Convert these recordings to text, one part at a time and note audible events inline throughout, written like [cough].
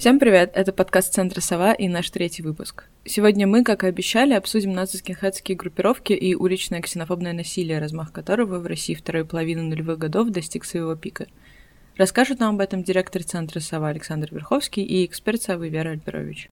Всем привет! Это подкаст Центра Сова и наш третий выпуск. Сегодня мы, как и обещали, обсудим нацистские группировки и уличное ксенофобное насилие, размах которого в России второй половины нулевых годов достиг своего пика. Расскажут нам об этом директор Центра Сова Александр Верховский и эксперт Совы Вера Альперович.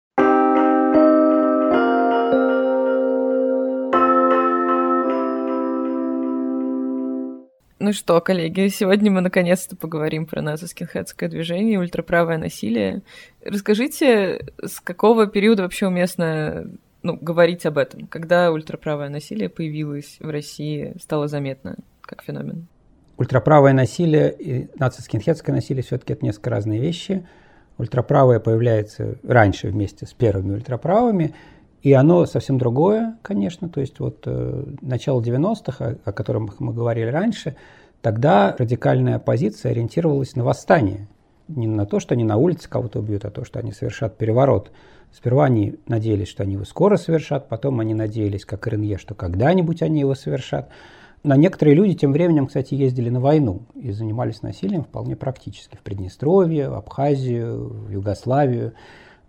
Ну что, коллеги, сегодня мы наконец-то поговорим про нацо-скинхедское движение ультраправое насилие. Расскажите, с какого периода вообще уместно ну, говорить об этом? Когда ультраправое насилие появилось в России, стало заметно как феномен? Ультраправое насилие и нацо-скинхедское насилие все-таки это несколько разные вещи. Ультраправое появляется раньше вместе с первыми ультраправыми, и оно совсем другое, конечно. То есть вот э, начало 90-х, о, о котором мы говорили раньше, тогда радикальная оппозиция ориентировалась на восстание. Не на то, что они на улице кого-то убьют, а то, что они совершат переворот. Сперва они надеялись, что они его скоро совершат, потом они надеялись, как РНЕ, что когда-нибудь они его совершат. Но некоторые люди тем временем, кстати, ездили на войну и занимались насилием вполне практически. В Приднестровье, в Абхазию, в Югославию.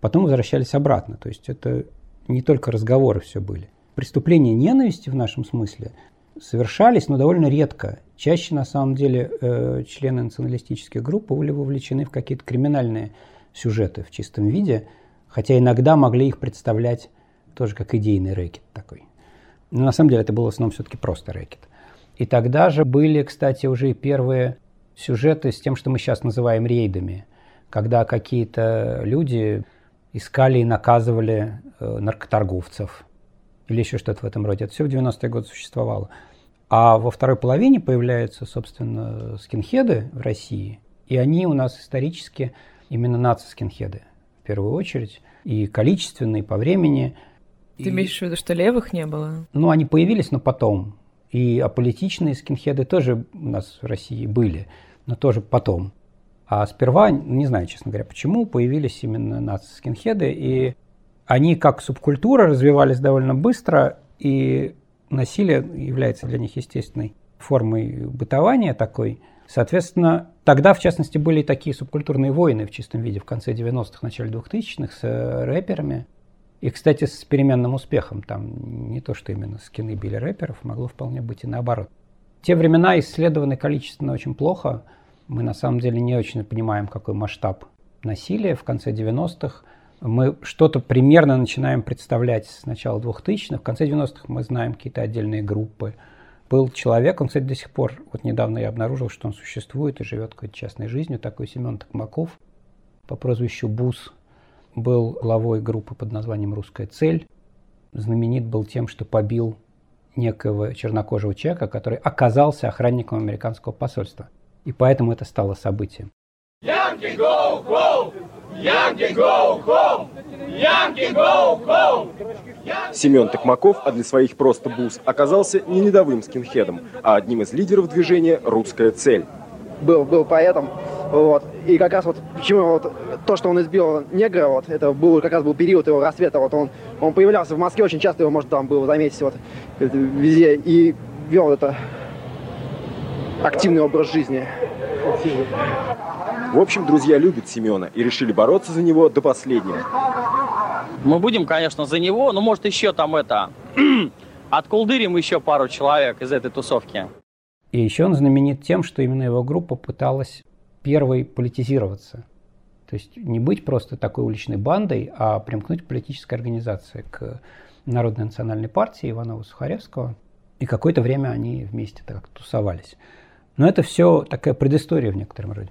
Потом возвращались обратно. То есть это не только разговоры все были. Преступления ненависти в нашем смысле совершались, но довольно редко. Чаще, на самом деле, э, члены националистических групп были вовлечены в какие-то криминальные сюжеты в чистом виде, хотя иногда могли их представлять тоже как идейный рэкет такой. Но на самом деле это был в основном все-таки просто рэкет. И тогда же были, кстати, уже и первые сюжеты с тем, что мы сейчас называем рейдами, когда какие-то люди искали и наказывали э, наркоторговцев или еще что-то в этом роде. Это все в 90-е годы существовало. А во второй половине появляются, собственно, скинхеды в России, и они у нас исторически именно наци-скинхеды в первую очередь, и количественные по времени. Ты и... имеешь в виду, что левых не было? Ну, они появились, но потом. И аполитичные скинхеды тоже у нас в России были, но тоже потом. А сперва, не знаю, честно говоря, почему, появились именно наци-скинхеды, и они как субкультура развивались довольно быстро, и насилие является для них естественной формой бытования такой. Соответственно, тогда, в частности, были такие субкультурные войны в чистом виде в конце 90-х, начале 2000-х с э, рэперами. И, кстати, с переменным успехом. Там не то, что именно скины били рэперов, могло вполне быть и наоборот. Те времена исследованы количественно очень плохо – мы на самом деле не очень понимаем, какой масштаб насилия в конце 90-х. Мы что-то примерно начинаем представлять с начала 2000-х. В конце 90-х мы знаем какие-то отдельные группы. Был человек, он, кстати, до сих пор, вот недавно я обнаружил, что он существует и живет какой-то частной жизнью, такой Семен Токмаков по прозвищу Бус. Был главой группы под названием «Русская цель». Знаменит был тем, что побил некого чернокожего человека, который оказался охранником американского посольства – и поэтому это стало событием. Yankee go home! Yankee go home! Yankee go home! Семен Токмаков, а для своих просто бус, оказался не недовым скинхедом, а одним из лидеров движения «Русская цель». Был, был поэтом, вот, и как раз вот почему вот то, что он избил негра, вот, это был как раз был период его рассвета, вот он, он появлялся в Москве очень часто, его можно там было заметить вот везде, и вел это активный образ жизни. В общем, друзья любят Семена и решили бороться за него до последнего. Мы будем, конечно, за него, но может еще там это... [clears throat] Отколдырим еще пару человек из этой тусовки. И еще он знаменит тем, что именно его группа пыталась первой политизироваться. То есть не быть просто такой уличной бандой, а примкнуть к политической организации, к Народной национальной партии Иванова-Сухаревского. И какое-то время они вместе так тусовались. Но это все такая предыстория в некотором роде.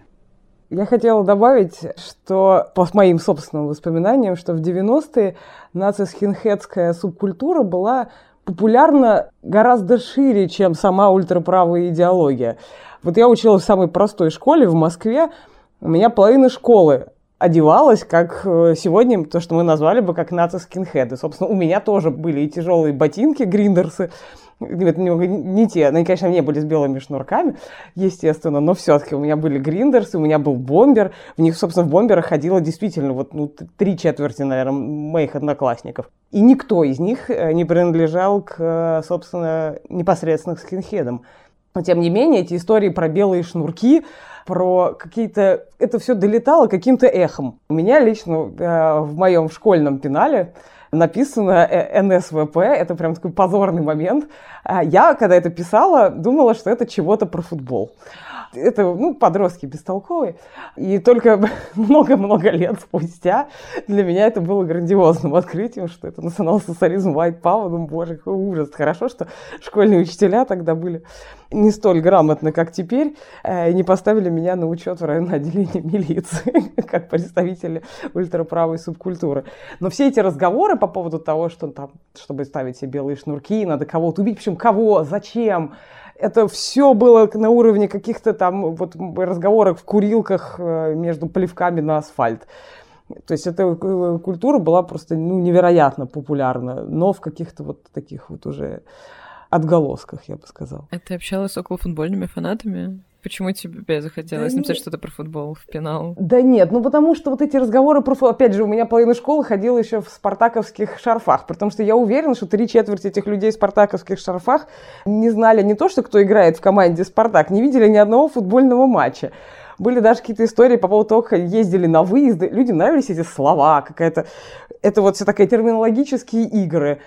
Я хотела добавить, что по моим собственным воспоминаниям, что в 90-е наци-скинхедская субкультура была популярна гораздо шире, чем сама ультраправая идеология. Вот я училась в самой простой школе в Москве, у меня половина школы одевалась, как э, сегодня, то, что мы назвали бы как наци-скинхеды. Собственно, у меня тоже были и тяжелые ботинки, гриндерсы, это немного не те. Они, конечно, не были с белыми шнурками, естественно, но все-таки у меня были гриндерсы, у меня был бомбер. В них, собственно, в бомберах ходило действительно вот ну, три четверти, наверное, моих одноклассников. И никто из них э, не принадлежал к, собственно, непосредственно к скинхедам. Но, тем не менее, эти истории про белые шнурки, про какие-то... Это все долетало каким-то эхом. У меня лично э, в моем школьном пенале написано э, НСВП, это прям такой позорный момент. А я, когда это писала, думала, что это чего-то про футбол. Это, ну, подростки бестолковые. И только [laughs] много-много лет спустя для меня это было грандиозным открытием, что это национал-социализм, white power, ну, боже, какой ужас. Хорошо, что школьные учителя тогда были не столь грамотны, как теперь, э, и не поставили меня на учет в районное отделение милиции, [laughs] как представители ультраправой субкультуры. Но все эти разговоры по поводу того, что там, чтобы ставить себе белые шнурки, надо кого-то убить, причем кого, зачем, это все было на уровне каких-то там вот разговоров в курилках э, между плевками на асфальт. То есть эта культура была просто ну, невероятно популярна, но в каких-то вот таких вот уже отголосках, я бы сказала. А ты общалась с околофутбольными фанатами? Почему тебе захотелось да написать что-то про футбол в пенал? Да нет, ну потому что вот эти разговоры про футбол... Опять же, у меня половина школы ходила еще в спартаковских шарфах, потому что я уверена, что три четверти этих людей в спартаковских шарфах не знали не то, что кто играет в команде «Спартак», не видели ни одного футбольного матча. Были даже какие-то истории по поводу того, как ездили на выезды. Людям нравились эти слова, какая-то... Это вот все такие терминологические игры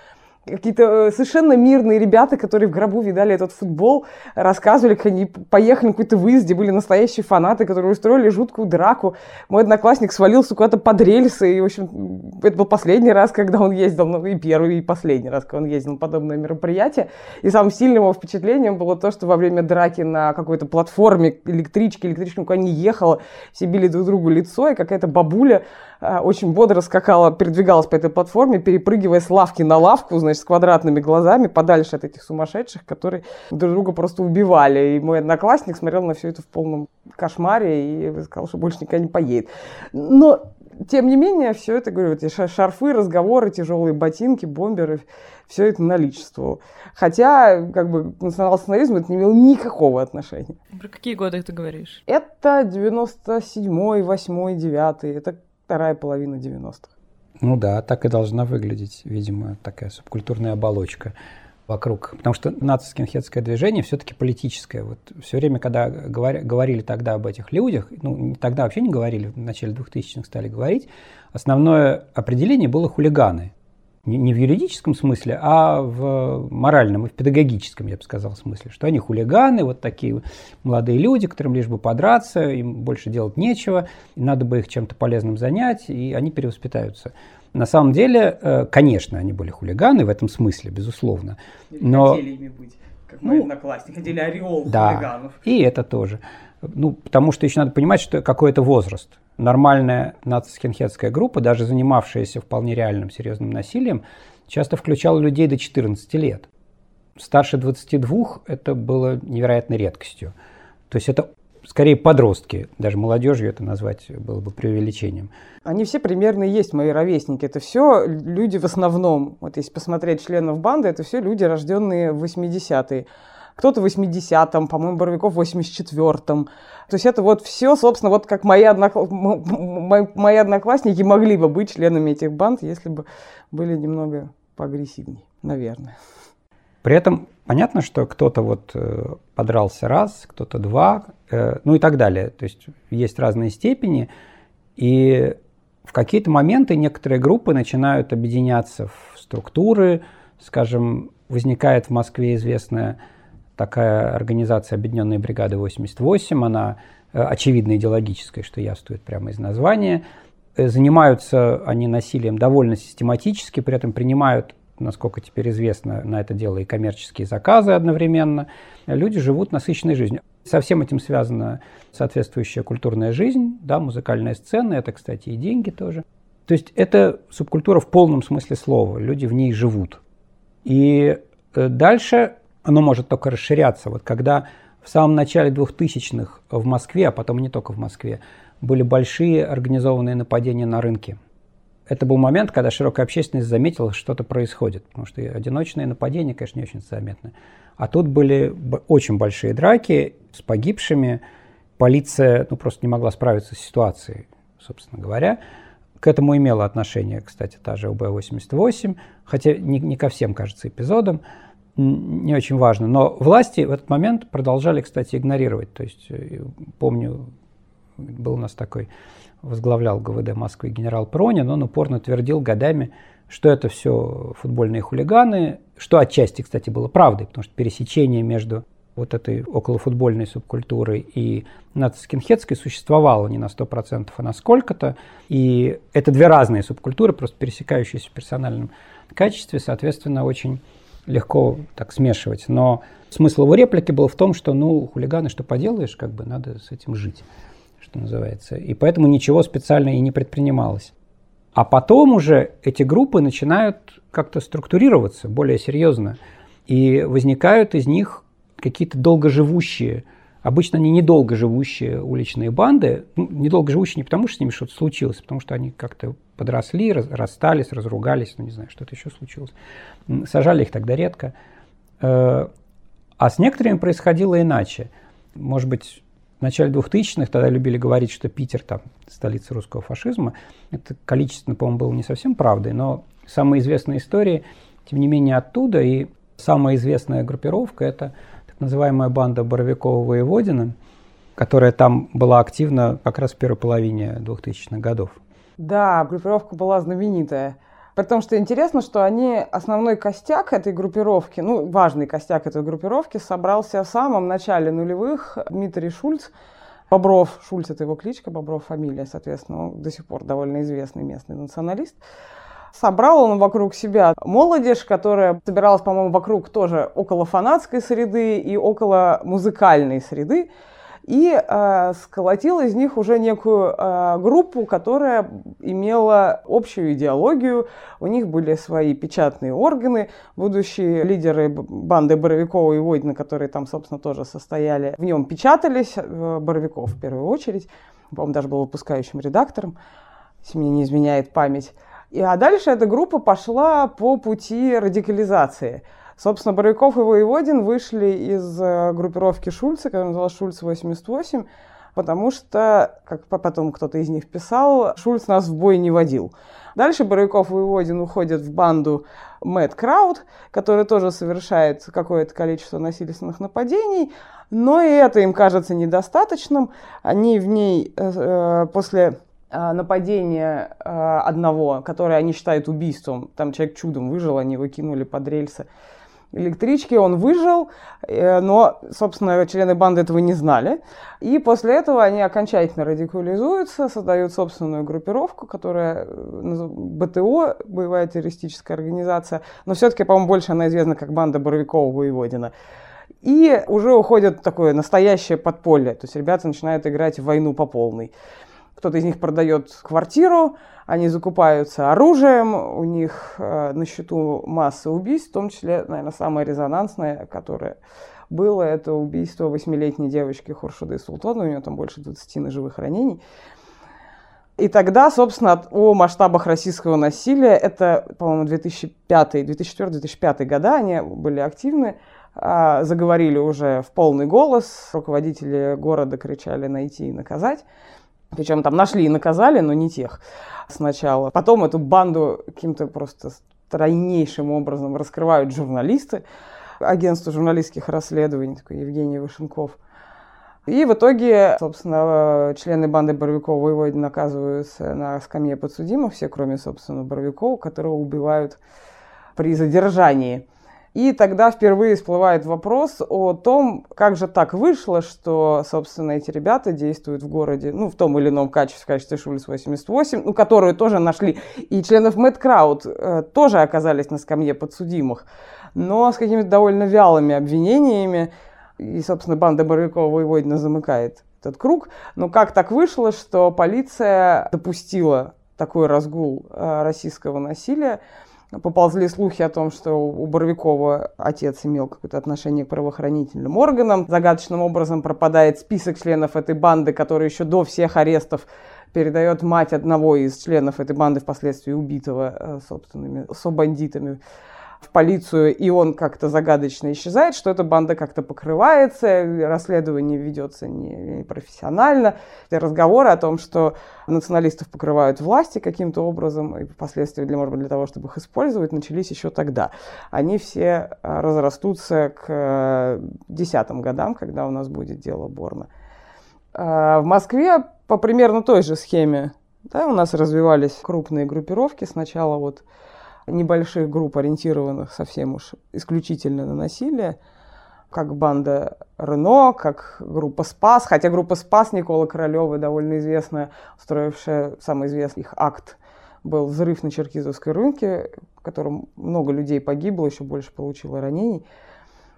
какие-то э, совершенно мирные ребята, которые в гробу видали этот футбол, рассказывали, как они поехали на какой-то выезд, где были настоящие фанаты, которые устроили жуткую драку. Мой одноклассник свалился куда-то под рельсы, и, в общем, это был последний раз, когда он ездил, ну, и первый, и последний раз, когда он ездил на подобное мероприятие. И самым сильным его впечатлением было то, что во время драки на какой-то платформе электрички, электричка никуда не ехала, все били друг другу лицо, и какая-то бабуля очень бодро скакала, передвигалась по этой платформе, перепрыгивая с лавки на лавку, значит, с квадратными глазами, подальше от этих сумасшедших, которые друг друга просто убивали. И мой одноклассник смотрел на все это в полном кошмаре и сказал, что больше никогда не поедет. Но тем не менее, все это, говорю, эти шарфы, разговоры, тяжелые ботинки, бомберы, все это наличествовало. Хотя, как бы, национал-социализм это не имел никакого отношения. Про какие годы ты говоришь? Это 97-й, 8-й, 9 Это вторая половина 90-х. Ну да, так и должна выглядеть, видимо, такая субкультурная оболочка вокруг. Потому что нацистскинхетское движение все-таки политическое. Вот все время, когда говори, говорили тогда об этих людях, ну, тогда вообще не говорили, в начале 2000-х стали говорить, основное определение было хулиганы не в юридическом смысле, а в моральном и в педагогическом, я бы сказал, смысле, что они хулиганы, вот такие молодые люди, которым лишь бы подраться, им больше делать нечего, надо бы их чем-то полезным занять, и они перевоспитаются. На самом деле, э, конечно, они были хулиганы в этом смысле, безусловно. Но... Хотели ими быть, как ну, мои одноклассники, хотели ореол да, хулиганов. и это тоже. Ну, потому что еще надо понимать, что какой-то возраст нормальная нацискинхетская группа, даже занимавшаяся вполне реальным серьезным насилием, часто включала людей до 14 лет. Старше 22 это было невероятной редкостью. То есть это скорее подростки, даже молодежью это назвать было бы преувеличением. Они все примерно есть мои ровесники. Это все люди в основном, вот если посмотреть членов банды, это все люди, рожденные в 80-е кто-то в 80-м, по-моему, Боровиков в 84-м. То есть это вот все, собственно, вот как мои, однокла... мои одноклассники могли бы быть членами этих банд, если бы были немного поагрессивнее, наверное. При этом понятно, что кто-то вот э, подрался раз, кто-то два, э, ну и так далее. То есть есть разные степени, и в какие-то моменты некоторые группы начинают объединяться в структуры, скажем, возникает в Москве известная такая организация Объединенные бригады 88, она э, очевидно идеологическая, что явствует прямо из названия. Э, занимаются они насилием довольно систематически, при этом принимают, насколько теперь известно, на это дело и коммерческие заказы одновременно. Люди живут насыщенной жизнью. Со всем этим связана соответствующая культурная жизнь, да, музыкальная сцена, это, кстати, и деньги тоже. То есть это субкультура в полном смысле слова, люди в ней живут. И э, дальше оно может только расширяться. Вот когда в самом начале 2000-х в Москве, а потом не только в Москве, были большие организованные нападения на рынке. Это был момент, когда широкая общественность заметила, что что-то происходит, потому что одиночные нападения, конечно, не очень заметны. А тут были очень большие драки с погибшими. Полиция ну, просто не могла справиться с ситуацией, собственно говоря. К этому имела отношение, кстати, та же УБ-88, хотя не, не ко всем, кажется, эпизодам. Не очень важно. Но власти в этот момент продолжали, кстати, игнорировать. То есть, э, помню, был у нас такой, возглавлял ГВД Москвы генерал Пронин, он упорно твердил годами, что это все футбольные хулиганы, что отчасти, кстати, было правдой, потому что пересечение между вот этой околофутбольной субкультурой и нацискинхетской существовало не на 100%, а на сколько-то. И это две разные субкультуры, просто пересекающиеся в персональном качестве, соответственно, очень легко так смешивать. Но смысл его реплики был в том, что, ну, хулиганы, что поделаешь, как бы надо с этим жить, что называется. И поэтому ничего специально и не предпринималось. А потом уже эти группы начинают как-то структурироваться более серьезно. И возникают из них какие-то долгоживущие, обычно они недолго живущие уличные банды. Ну, недолго живущие не потому, что с ними что-то случилось, потому что они как-то подросли, расстались, разругались, ну не знаю, что-то еще случилось. Сажали их тогда редко. Э, а с некоторыми происходило иначе. Может быть, в начале 2000-х тогда любили говорить, что Питер там столица русского фашизма. Это количественно, по-моему, было не совсем правдой, но самые известные истории, тем не менее, оттуда. И самая известная группировка – это называемая банда Боровикова-Воеводина, которая там была активна как раз в первой половине 2000-х годов. Да, группировка была знаменитая. Потому что интересно, что они, основной костяк этой группировки, ну, важный костяк этой группировки собрался в самом начале нулевых. Дмитрий Шульц, Бобров, Шульц это его кличка, Бобров фамилия, соответственно, он до сих пор довольно известный местный националист. Собрал он вокруг себя молодежь, которая собиралась, по-моему, вокруг тоже около фанатской среды и около музыкальной среды и э, сколотил из них уже некую э, группу, которая имела общую идеологию. У них были свои печатные органы. Будущие лидеры банды Боровикова и Войдина, которые там, собственно, тоже состояли, в нем печатались. Э, Боровиков в первую очередь. По-моему, даже был выпускающим редактором, если мне не изменяет память. И, а дальше эта группа пошла по пути радикализации – Собственно, Боровиков и Воеводин вышли из э, группировки Шульца, которая называлась Шульц-88, потому что, как потом кто-то из них писал, Шульц нас в бой не водил. Дальше Боровиков и Воеводин уходят в банду Мэтт Крауд, которая тоже совершает какое-то количество насильственных нападений, но и это им кажется недостаточным. Они в ней э, э после э, нападения одного, которое они считают убийством, там человек чудом выжил, они его кинули под рельсы, электрички, он выжил, э, но, собственно, члены банды этого не знали. И после этого они окончательно радикализуются, создают собственную группировку, которая э, БТО, боевая террористическая организация, но все-таки, по-моему, больше она известна как банда Боровикова-Воеводина. И уже уходят в такое настоящее подполье, то есть ребята начинают играть в войну по полной. Кто-то из них продает квартиру, они закупаются оружием, у них э, на счету масса убийств, в том числе, наверное, самое резонансное, которое было, это убийство восьмилетней девочки Хуршуды Султана, у нее там больше 20 ножевых ранений. И тогда, собственно, о масштабах российского насилия, это, по-моему, 2005, 2004-2005 года, они были активны, а, заговорили уже в полный голос, руководители города кричали найти и наказать. Причем там нашли и наказали, но не тех сначала. Потом эту банду каким-то просто стройнейшим образом раскрывают журналисты, агентство журналистских расследований, такой Евгений Вышенков. И в итоге, собственно, члены банды Боровикова Воеводина наказываются на скамье подсудимых, все, кроме, собственно, Боровикова, которого убивают при задержании. И тогда впервые всплывает вопрос о том, как же так вышло, что, собственно, эти ребята действуют в городе, ну, в том или ином качестве, в качестве Шульц 88, ну, которую тоже нашли. И членов Мэтт Крауд э, тоже оказались на скамье подсудимых, но с какими-то довольно вялыми обвинениями. И, собственно, банда Боровикова Воеводина замыкает этот круг. Но как так вышло, что полиция допустила такой разгул э, российского насилия, Поползли слухи о том, что у Боровикова отец имел какое-то отношение к правоохранительным органам. Загадочным образом пропадает список членов этой банды, который еще до всех арестов передает мать одного из членов этой банды, впоследствии убитого э, собственными собандитами в полицию, и он как-то загадочно исчезает, что эта банда как-то покрывается, расследование ведется непрофессионально. Не разговоры о том, что националистов покрывают власти каким-то образом, и впоследствии, для, может быть, для того, чтобы их использовать, начались еще тогда. Они все а, разрастутся к э, десятым годам, когда у нас будет дело Борна. А, в Москве по примерно той же схеме да, у нас развивались крупные группировки. Сначала вот небольших групп, ориентированных совсем уж исключительно на насилие, как банда Рено, как группа Спас, хотя группа Спас Никола Королева, довольно известная, устроившая самый известный их акт, был взрыв на Черкизовской рынке, в котором много людей погибло, еще больше получило ранений.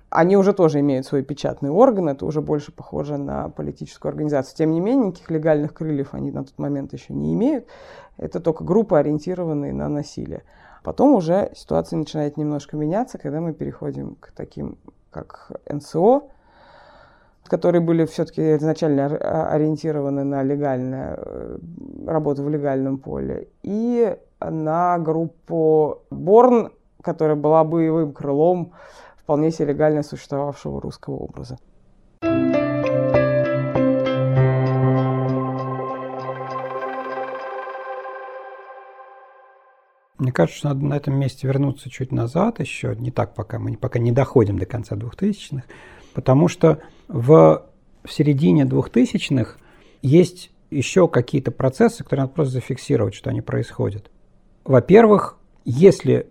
Они уже тоже имеют свой печатный орган, это уже больше похоже на политическую организацию. Тем не менее, никаких легальных крыльев они на тот момент еще не имеют. Это только группы, ориентированные на насилие. Потом уже ситуация начинает немножко меняться, когда мы переходим к таким, как НСО, которые были все-таки изначально ориентированы на легальную э, работу в легальном поле, и на группу Борн, которая была боевым крылом вполне себе легально существовавшего русского образа. Мне кажется, что надо на этом месте вернуться чуть назад еще, не так пока, мы пока не доходим до конца 2000-х, потому что в, в середине 2000-х есть еще какие-то процессы, которые надо просто зафиксировать, что они происходят. Во-первых, если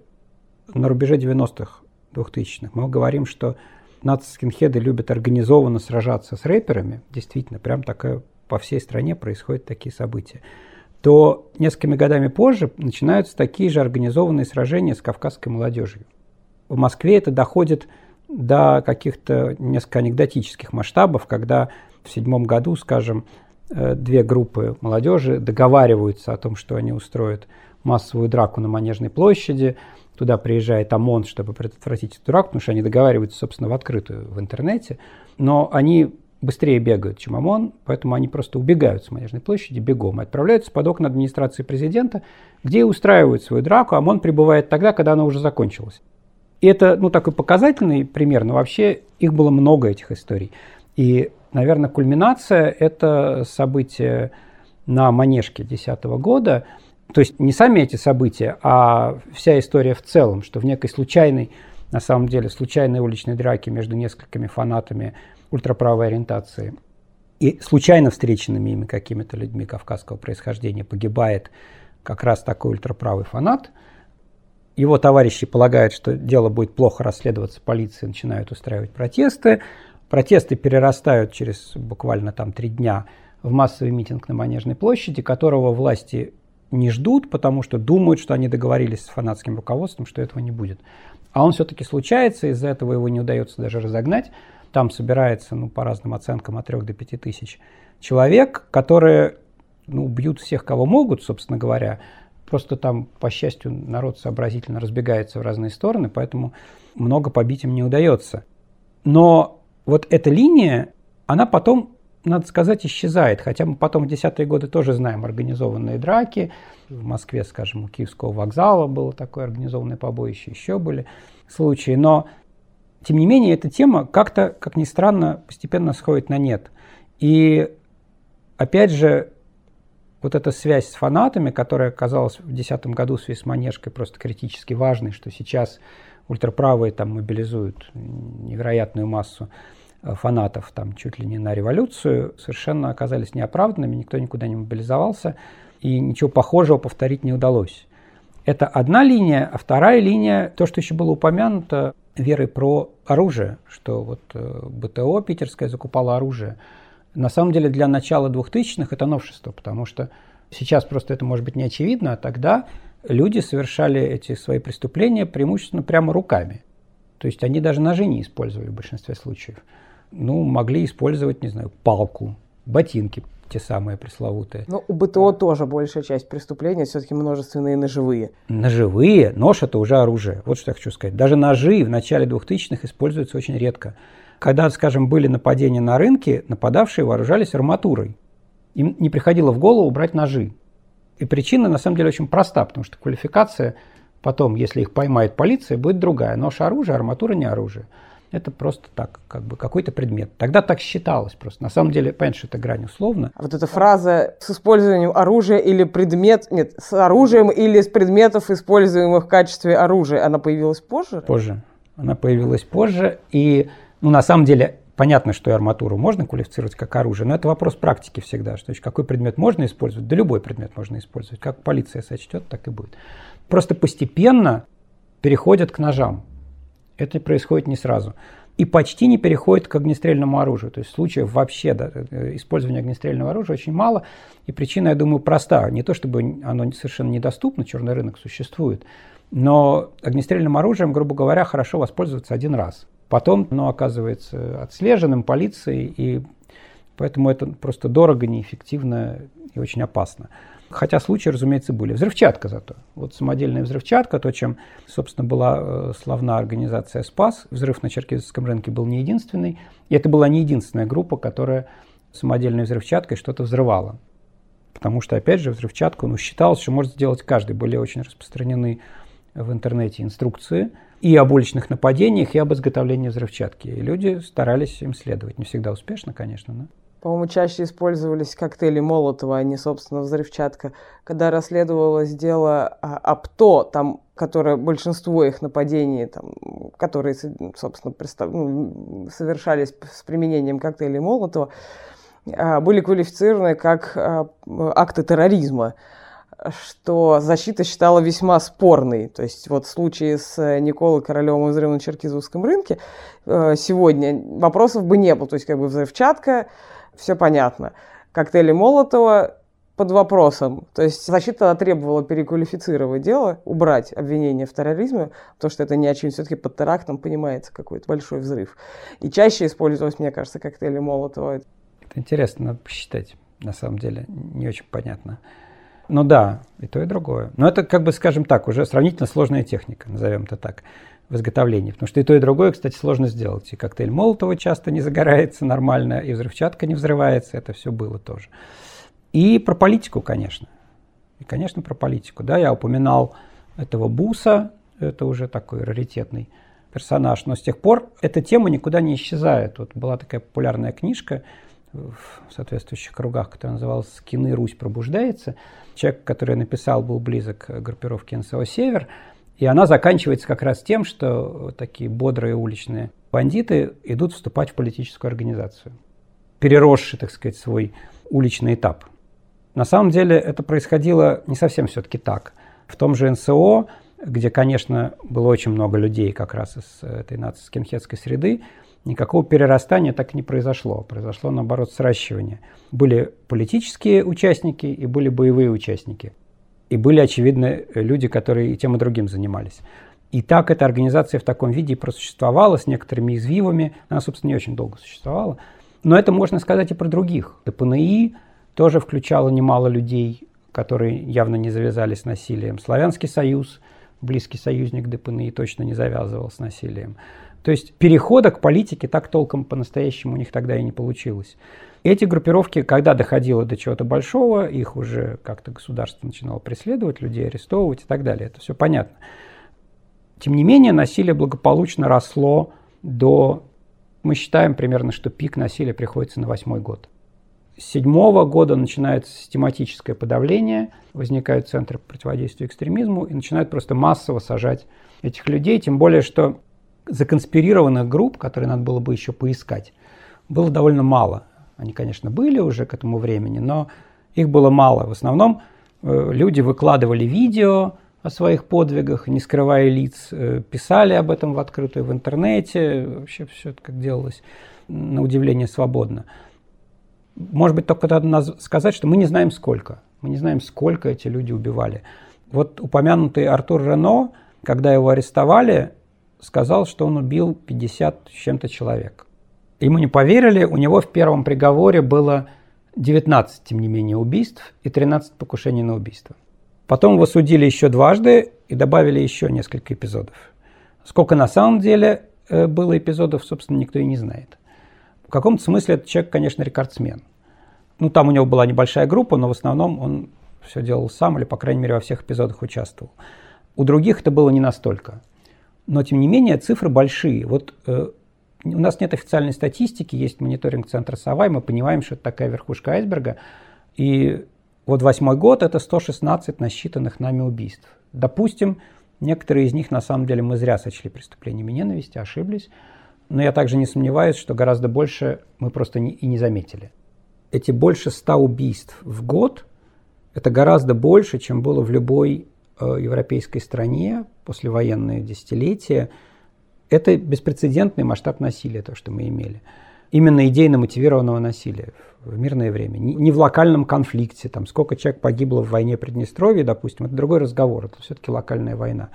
на рубеже 90-х, 2000-х мы говорим, что наци-скинхеды любят организованно сражаться с рэперами, действительно, прям такая по всей стране происходят такие события то несколькими годами позже начинаются такие же организованные сражения с кавказской молодежью. В Москве это доходит до каких-то несколько анекдотических масштабов, когда в седьмом году, скажем, э, две группы молодежи договариваются о том, что они устроят массовую драку на Манежной площади. Туда приезжает ОМОН, чтобы предотвратить эту драку, потому что они договариваются, собственно, в открытую в интернете. Но они быстрее бегают, чем ОМОН, поэтому они просто убегают с Манежной площади бегом и отправляются под окна администрации президента, где устраивают свою драку, ОМОН прибывает тогда, когда она уже закончилась. И это, ну, такой показательный пример, но вообще их было много, этих историй. И, наверное, кульминация – это событие на Манежке 2010 года, то есть не сами эти события, а вся история в целом, что в некой случайной, на самом деле, случайной уличной драке между несколькими фанатами ультраправой ориентации и случайно встреченными ими какими-то людьми кавказского происхождения погибает как раз такой ультраправый фанат. Его товарищи полагают, что дело будет плохо расследоваться, полиция начинает устраивать протесты. Протесты перерастают через буквально там три дня в массовый митинг на Манежной площади, которого власти не ждут, потому что думают, что они договорились с фанатским руководством, что этого не будет. А он все-таки случается, из-за этого его не удается даже разогнать. Там собирается, ну, по разным оценкам, от 3 до 5 тысяч человек, которые ну, бьют всех, кого могут, собственно говоря. Просто там, по счастью, народ сообразительно разбегается в разные стороны, поэтому много побить им не удается. Но вот эта линия, она потом, надо сказать, исчезает. Хотя мы потом в десятые годы тоже знаем организованные драки. В Москве, скажем, у Киевского вокзала было такое организованное побоище, еще были случаи. Но тем не менее, эта тема как-то, как ни странно, постепенно сходит на нет. И опять же, вот эта связь с фанатами, которая оказалась в 2010 году в связи с Манежкой просто критически важной, что сейчас ультраправые там мобилизуют невероятную массу э, фанатов там чуть ли не на революцию, совершенно оказались неоправданными, никто никуда не мобилизовался, и ничего похожего повторить не удалось. Это одна линия, а вторая линия, то, что еще было упомянуто, верой про оружие, что вот э, БТО питерское закупало оружие. На самом деле для начала 2000-х это новшество, потому что сейчас просто это может быть не очевидно, а тогда люди совершали эти свои преступления преимущественно прямо руками. То есть они даже ножи не использовали в большинстве случаев. Ну, могли использовать, не знаю, палку, ботинки те самые пресловутые. Ну, у БТО тоже большая часть преступления все-таки множественные ножевые. Ножевые? Нож – это уже оружие. Вот что я хочу сказать. Даже ножи в начале 2000-х используются очень редко. Когда, скажем, были нападения на рынке, нападавшие вооружались арматурой. Им не приходило в голову брать ножи. И причина, на самом деле, очень проста, потому что квалификация Потом, если их поймает полиция, будет другая. Нож оружие, арматура не оружие. Это просто так, как бы какой-то предмет. Тогда так считалось просто. На самом деле, понятно, что это грань условно. А вот эта фраза с использованием оружия или предмет... Нет, с оружием или с предметов, используемых в качестве оружия, она появилась позже? Позже. Она появилась позже. И, ну, на самом деле, Понятно, что и арматуру можно квалифицировать как оружие, но это вопрос практики всегда. Что, какой предмет можно использовать? Да любой предмет можно использовать. Как полиция сочтет, так и будет. Просто постепенно переходят к ножам. Это происходит не сразу. И почти не переходит к огнестрельному оружию. То есть случаев вообще да, э, использования огнестрельного оружия очень мало. И причина, я думаю, проста. Не то чтобы оно совершенно недоступно, черный рынок существует, но огнестрельным оружием, грубо говоря, хорошо воспользоваться один раз. Потом оно оказывается отслеженным полицией, и поэтому это просто дорого, неэффективно и очень опасно. Хотя случаи, разумеется, были. Взрывчатка зато. Вот самодельная взрывчатка, то, чем, собственно, была э, славна организация «Спас». Взрыв на черкизовском рынке был не единственный. И это была не единственная группа, которая самодельной взрывчаткой что-то взрывала. Потому что, опять же, взрывчатку ну, считалось, что может сделать каждый. Были очень распространены в интернете инструкции и об уличных нападениях, и об изготовлении взрывчатки. И люди старались им следовать. Не всегда успешно, конечно, но... По-моему, чаще использовались коктейли Молотова, а не, собственно, взрывчатка. Когда расследовалось дело АПТО, там, которое большинство их нападений, там, которые, собственно, представ... ну, совершались с применением коктейлей Молотова, а, были квалифицированы как а, акты терроризма что защита считала весьма спорной. То есть вот в случае с э, Николой Королевым и взрывом на Черкизовском рынке э, сегодня вопросов бы не было. То есть как бы взрывчатка, все понятно. Коктейли Молотова под вопросом. То есть защита требовала переквалифицировать дело, убрать обвинение в терроризме, потому что это не очень все-таки под терактом понимается какой-то большой взрыв. И чаще использовалось, мне кажется, коктейли Молотова. Это интересно, надо посчитать. На самом деле не очень понятно. Ну да, и то, и другое. Но это, как бы, скажем так, уже сравнительно сложная техника, назовем это так, в изготовлении. Потому что и то, и другое, кстати, сложно сделать. И коктейль Молотова часто не загорается нормально, и взрывчатка не взрывается. Это все было тоже. И про политику, конечно. И, конечно, про политику. Да, я упоминал этого Буса, это уже такой раритетный персонаж. Но с тех пор эта тема никуда не исчезает. Вот была такая популярная книжка в соответствующих кругах, которая называлась «Скины Русь пробуждается». Человек, который написал, был близок к группировке НСО «Север», и она заканчивается как раз тем, что такие бодрые уличные бандиты идут вступать в политическую организацию, переросший, так сказать, свой уличный этап. На самом деле это происходило не совсем все-таки так. В том же НСО, где, конечно, было очень много людей как раз из этой нацистско среды, никакого перерастания так и не произошло. Произошло, наоборот, сращивание. Были политические участники и были боевые участники. И были, очевидно, люди, которые и тем, и другим занимались. И так эта организация в таком виде просуществовала с некоторыми извивами. Она, собственно, не очень долго существовала. Но это можно сказать и про других. ДПНИ тоже включало немало людей, которые явно не завязали с насилием. Славянский союз, близкий союзник ДПНИ, точно не завязывал с насилием. То есть перехода к политике так толком по-настоящему у них тогда и не получилось. Эти группировки, когда доходило до чего-то большого, их уже как-то государство начинало преследовать, людей арестовывать и так далее. Это все понятно. Тем не менее, насилие благополучно росло до... Мы считаем примерно, что пик насилия приходится на восьмой год. С седьмого года начинается систематическое подавление, возникают центры противодействия экстремизму и начинают просто массово сажать этих людей, тем более, что законспирированных групп, которые надо было бы еще поискать, было довольно мало. Они, конечно, были уже к этому времени, но их было мало. В основном э, люди выкладывали видео о своих подвигах, не скрывая лиц, э, писали об этом в открытую в интернете. Вообще все это как делалось на удивление свободно. Может быть, только надо сказать, что мы не знаем сколько. Мы не знаем, сколько эти люди убивали. Вот упомянутый Артур Рено, когда его арестовали, сказал, что он убил 50 с чем-то человек. Ему не поверили, у него в первом приговоре было 19, тем не менее, убийств и 13 покушений на убийство. Потом его судили еще дважды и добавили еще несколько эпизодов. Сколько на самом деле э, было эпизодов, собственно, никто и не знает. В каком-то смысле этот человек, конечно, рекордсмен. Ну, там у него была небольшая группа, но в основном он все делал сам, или, по крайней мере, во всех эпизодах участвовал. У других это было не настолько. Но, тем не менее, цифры большие. Вот э, у нас нет официальной статистики, есть мониторинг центра Сова, и мы понимаем, что это такая верхушка айсберга. И вот восьмой год – это 116 насчитанных нами убийств. Допустим, некоторые из них на самом деле мы зря сочли преступлениями ненависти, ошиблись. Но я также не сомневаюсь, что гораздо больше мы просто не, и не заметили. Эти больше 100 убийств в год – это гораздо больше, чем было в любой европейской стране послевоенные десятилетия. Это беспрецедентный масштаб насилия, то, что мы имели. Именно идейно мотивированного насилия в мирное время. Не в локальном конфликте. Там, сколько человек погибло в войне Приднестровья, допустим, это другой разговор. Это все-таки локальная война.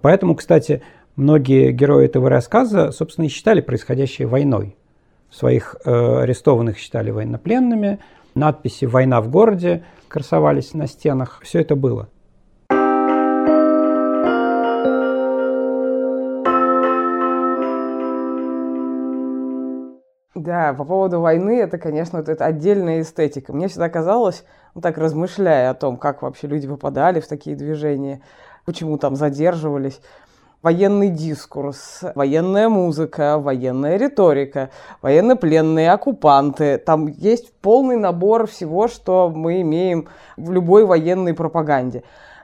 Поэтому, кстати, многие герои этого рассказа, собственно, и считали происходящее войной. Своих э, арестованных считали военнопленными, надписи «Война в городе» красовались на стенах. Все это было. Да, по поводу войны, это, конечно, вот это отдельная эстетика. Мне всегда казалось, ну, так размышляя о том, как вообще люди попадали в такие движения, почему там задерживались, военный дискурс, военная музыка, военная риторика, военнопленные, оккупанты. Там есть полный набор всего, что мы имеем в любой военной пропаганде.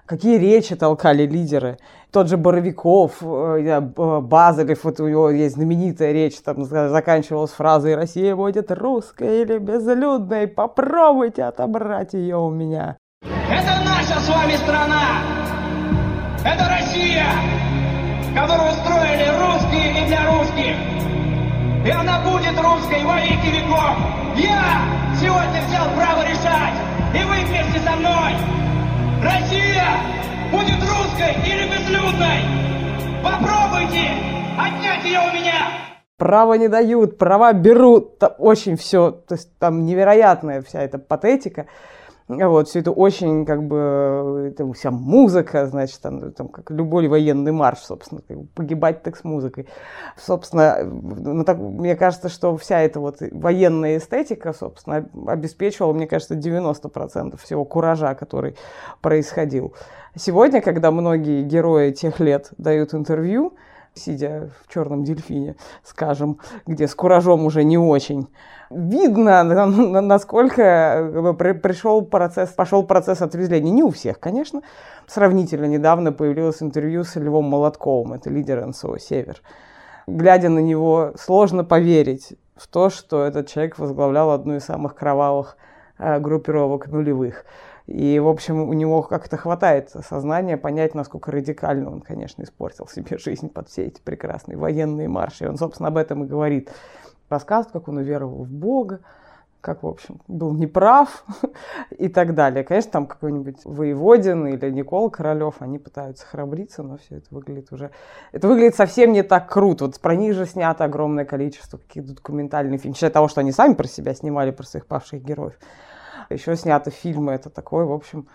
Какие речи толкали лидеры. Тот же Боровиков, э, Базелев, вот у него есть знаменитая речь, там заканчивалась фразой «Россия будет русская или безлюдной, попробуйте отобрать ее у меня». Это наша с вами страна! Это Россия! которую устроили русские и для русских. И она будет русской во веки веков. Я сегодня взял право решать, и вы вместе со мной. Россия будет русской или безлюдной. Попробуйте отнять ее у меня. Право не дают, права берут. Очень все, то есть там невероятная вся эта патетика. Вот, все это очень, как бы, там, вся музыка, значит, там, там, как любой военный марш, собственно, как бы, погибать так с музыкой. Собственно, ну, так, мне кажется, что вся эта вот военная эстетика, собственно, обеспечивала, мне кажется, 90% всего куража, который происходил. Сегодня, когда многие герои тех лет дают интервью, сидя в черном дельфине, скажем, где с куражом уже не очень, видно, насколько пришел процесс, пошел процесс отрезвления. Не у всех, конечно. Сравнительно недавно появилось интервью с Львом Молотковым, это лидер НСО «Север». Глядя на него, сложно поверить в то, что этот человек возглавлял одну из самых кровавых э, группировок нулевых. И, в общем, у него как-то хватает сознания понять, насколько радикально он, конечно, испортил [laughs] себе жизнь под все эти прекрасные военные марши. И он, собственно, об этом и говорит. Рассказывает, как он уверовал в Бога, как, в общем, был неправ [laughs] и так далее. Конечно, там какой-нибудь Воеводин или Никол Королев, они пытаются храбриться, но все это выглядит уже... Это выглядит совсем не так круто. Вот про них же снято огромное количество каких-то документальных фильмов, считая того, что они сами про себя снимали, про своих павших героев. Еще сняты фильмы, это такое, в общем,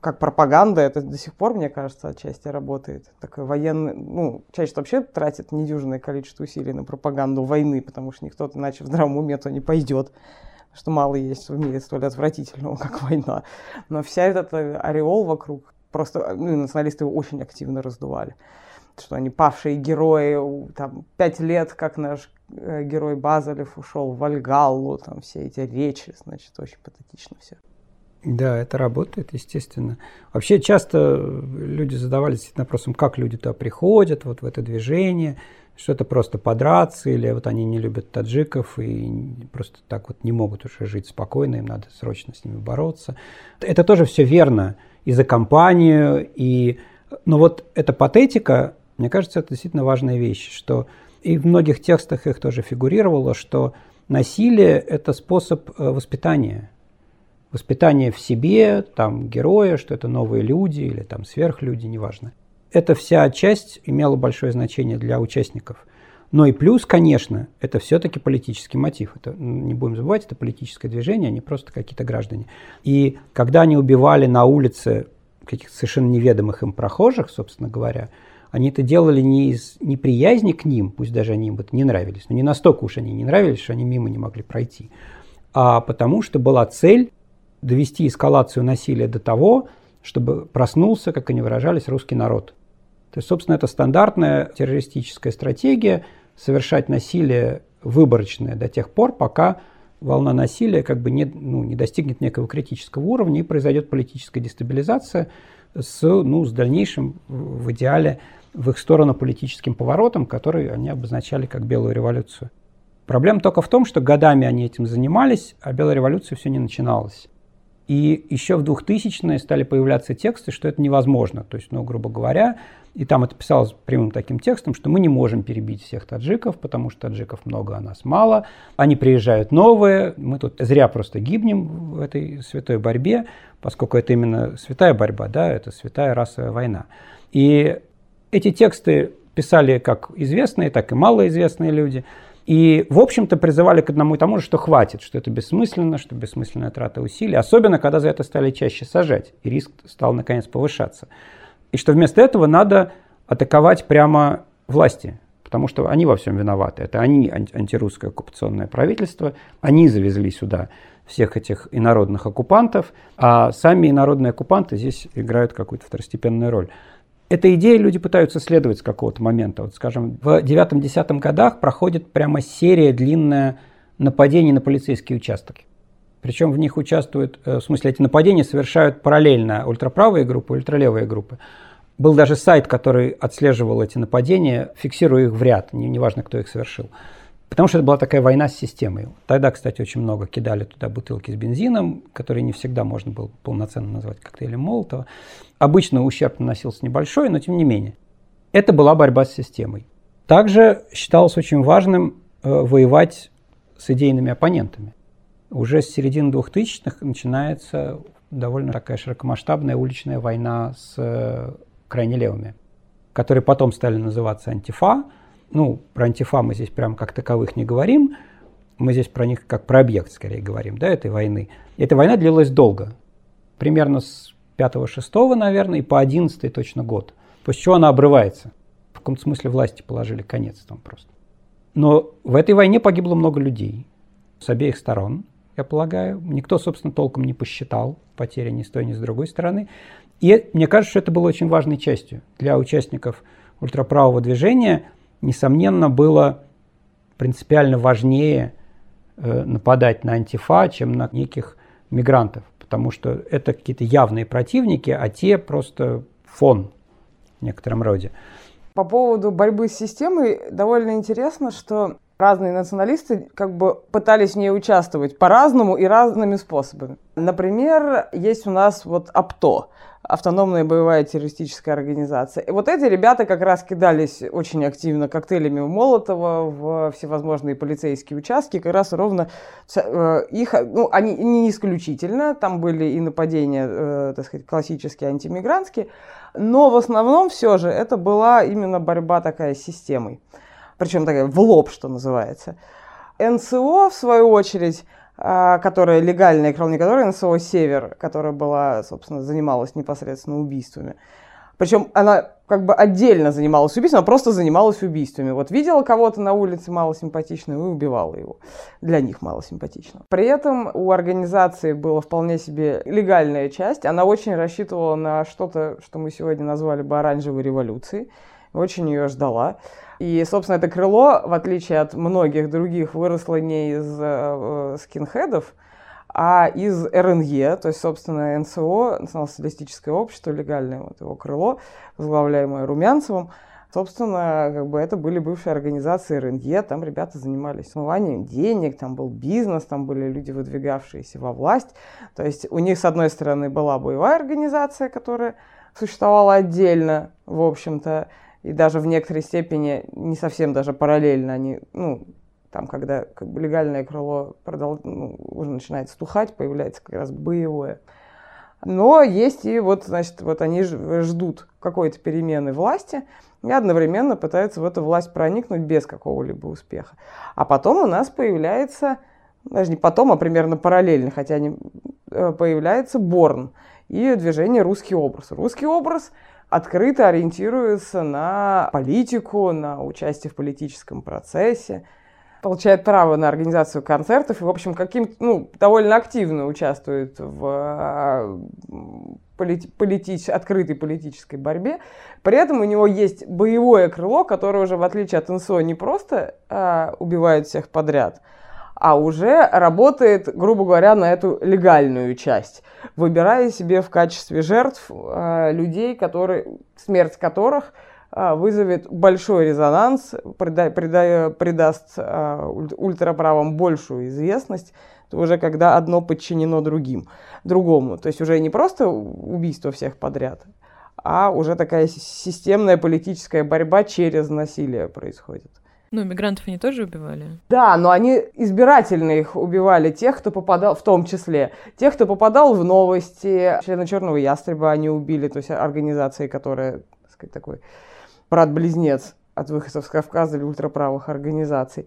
как пропаганда, это до сих пор, мне кажется, отчасти работает. Такой военный, ну, чаще вообще тратит недюжинное количество усилий на пропаганду войны, потому что никто иначе в здравом уме то не пойдет что мало есть в мире столь отвратительного, как война. Но вся этот э, ореол вокруг, просто ну, националисты его очень активно раздували. Что они павшие герои, там, пять лет, как наш Э, герой Базалев ушел в Вальгаллу, там все эти речи, значит, очень патетично все. Да, это работает, естественно. Вообще часто люди задавались вопросом, как люди туда приходят, вот в это движение, что это просто подраться, или вот они не любят таджиков и просто так вот не могут уже жить спокойно, им надо срочно с ними бороться. Это тоже все верно и за компанию, и... Но вот эта патетика, мне кажется, это действительно важная вещь, что и в многих текстах их тоже фигурировало, что насилие – это способ э, воспитания. Воспитание в себе, там, героя, что это новые люди или там сверхлюди, неважно. Эта вся часть имела большое значение для участников. Но и плюс, конечно, это все-таки политический мотив. Это, не будем забывать, это политическое движение, а не просто какие-то граждане. И когда они убивали на улице каких-то совершенно неведомых им прохожих, собственно говоря, они это делали не из неприязни к ним, пусть даже они им это не нравились, но не настолько уж они не нравились, что они мимо не могли пройти, а потому что была цель довести эскалацию насилия до того, чтобы проснулся, как они выражались, русский народ. То есть, собственно, это стандартная террористическая стратегия совершать насилие выборочное до тех пор, пока волна насилия как бы не, ну, не достигнет некого критического уровня и произойдет политическая дестабилизация с, ну, с дальнейшим в идеале в их сторону политическим поворотом, который они обозначали как белую революцию. Проблема только в том, что годами они этим занимались, а белая революция все не начиналась. И еще в 2000-е стали появляться тексты, что это невозможно. То есть, ну, грубо говоря, и там это писалось прямым таким текстом, что мы не можем перебить всех таджиков, потому что таджиков много, а нас мало. Они приезжают новые, мы тут зря просто гибнем в этой святой борьбе, поскольку это именно святая борьба, да, это святая расовая война. И эти тексты писали как известные, так и малоизвестные люди. И, в общем-то, призывали к одному и тому же, что хватит, что это бессмысленно, что бессмысленная трата усилий, особенно когда за это стали чаще сажать, и риск стал, наконец, повышаться и что вместо этого надо атаковать прямо власти, потому что они во всем виноваты. Это они антирусское оккупационное правительство, они завезли сюда всех этих инородных оккупантов, а сами инородные оккупанты здесь играют какую-то второстепенную роль. Этой идее люди пытаются следовать с какого-то момента. Вот, скажем, в 9-10 годах проходит прямо серия длинная нападений на полицейские участки. Причем в них участвуют, э, в смысле, эти нападения совершают параллельно ультраправые группы, ультралевые группы. Был даже сайт, который отслеживал эти нападения, фиксируя их в ряд, неважно, кто их совершил. Потому что это была такая война с системой. Тогда, кстати, очень много кидали туда бутылки с бензином, которые не всегда можно было полноценно назвать коктейлем Молотова. Обычно ущерб наносился небольшой, но тем не менее. Это была борьба с системой. Также считалось очень важным э, воевать с идейными оппонентами уже с середины 2000-х начинается довольно такая широкомасштабная уличная война с э, крайне левыми, которые потом стали называться антифа. Ну, про антифа мы здесь прям как таковых не говорим, мы здесь про них как про объект скорее говорим, да, этой войны. Эта война длилась долго, примерно с 5-6, наверное, и по 11 точно год. После чего она обрывается. В каком-то смысле власти положили конец там просто. Но в этой войне погибло много людей с обеих сторон я полагаю. Никто, собственно, толком не посчитал потери ни с той, ни с другой стороны. И мне кажется, что это было очень важной частью. Для участников ультраправого движения, несомненно, было принципиально важнее э, нападать на антифа, чем на неких мигрантов. Потому что это какие-то явные противники, а те просто фон в некотором роде. По поводу борьбы с системой довольно интересно, что разные националисты как бы пытались в ней участвовать по-разному и разными способами. Например, есть у нас вот АПТО, автономная боевая террористическая организация. И вот эти ребята как раз кидались очень активно коктейлями в Молотова в всевозможные полицейские участки, как раз ровно э, их, ну, они не исключительно, там были и нападения, э, так сказать, классические антимигрантские, но в основном все же это была именно борьба такая с системой причем такая в лоб, что называется. НСО, в свою очередь, а, которая легальная, кроме которой НСО «Север», которая была, собственно, занималась непосредственно убийствами. Причем она как бы отдельно занималась убийством, она просто занималась убийствами. Вот видела кого-то на улице малосимпатичного и убивала его. Для них малосимпатичного. При этом у организации была вполне себе легальная часть. Она очень рассчитывала на что-то, что мы сегодня назвали бы оранжевой революцией. Очень ее ждала. И, собственно, это крыло, в отличие от многих других, выросло не из э, скинхедов, а из РНЕ, то есть, собственно, НСО, Национал-социалистическое общество, легальное вот его крыло, возглавляемое Румянцевым. Собственно, как бы это были бывшие организации РНЕ, там ребята занимались смыванием денег, там был бизнес, там были люди, выдвигавшиеся во власть. То есть у них, с одной стороны, была боевая организация, которая существовала отдельно, в общем-то, и даже в некоторой степени не совсем даже параллельно они, ну, там, когда как бы легальное крыло продол... ну, уже начинает стухать, появляется как раз боевое. Но есть и вот, значит, вот они ждут какой-то перемены власти и одновременно пытаются в эту власть проникнуть без какого-либо успеха. А потом у нас появляется, даже не потом, а примерно параллельно, хотя они, э, появляется Борн и движение «Русский образ». «Русский образ» открыто ориентируется на политику, на участие в политическом процессе. получает право на организацию концертов и, в общем, каким ну, довольно активно участвует в а, полити политич открытой политической борьбе. При этом у него есть боевое крыло, которое уже, в отличие от НСО, не просто а, убивает всех подряд, а уже работает, грубо говоря, на эту легальную часть, выбирая себе в качестве жертв а, людей, которые, смерть которых – а, вызовет большой резонанс, прида, прида, придаст а, ультраправым большую известность, то уже когда одно подчинено другим, другому. То есть уже не просто убийство всех подряд, а уже такая системная политическая борьба через насилие происходит. Ну, мигрантов они тоже убивали? Да, но они избирательно их убивали, тех, кто попадал, в том числе, тех, кто попадал в новости, члена Черного Ястреба они убили, то есть организации, которая, так сказать, такой брат-близнец от выходцев с Кавказа или ультраправых организаций.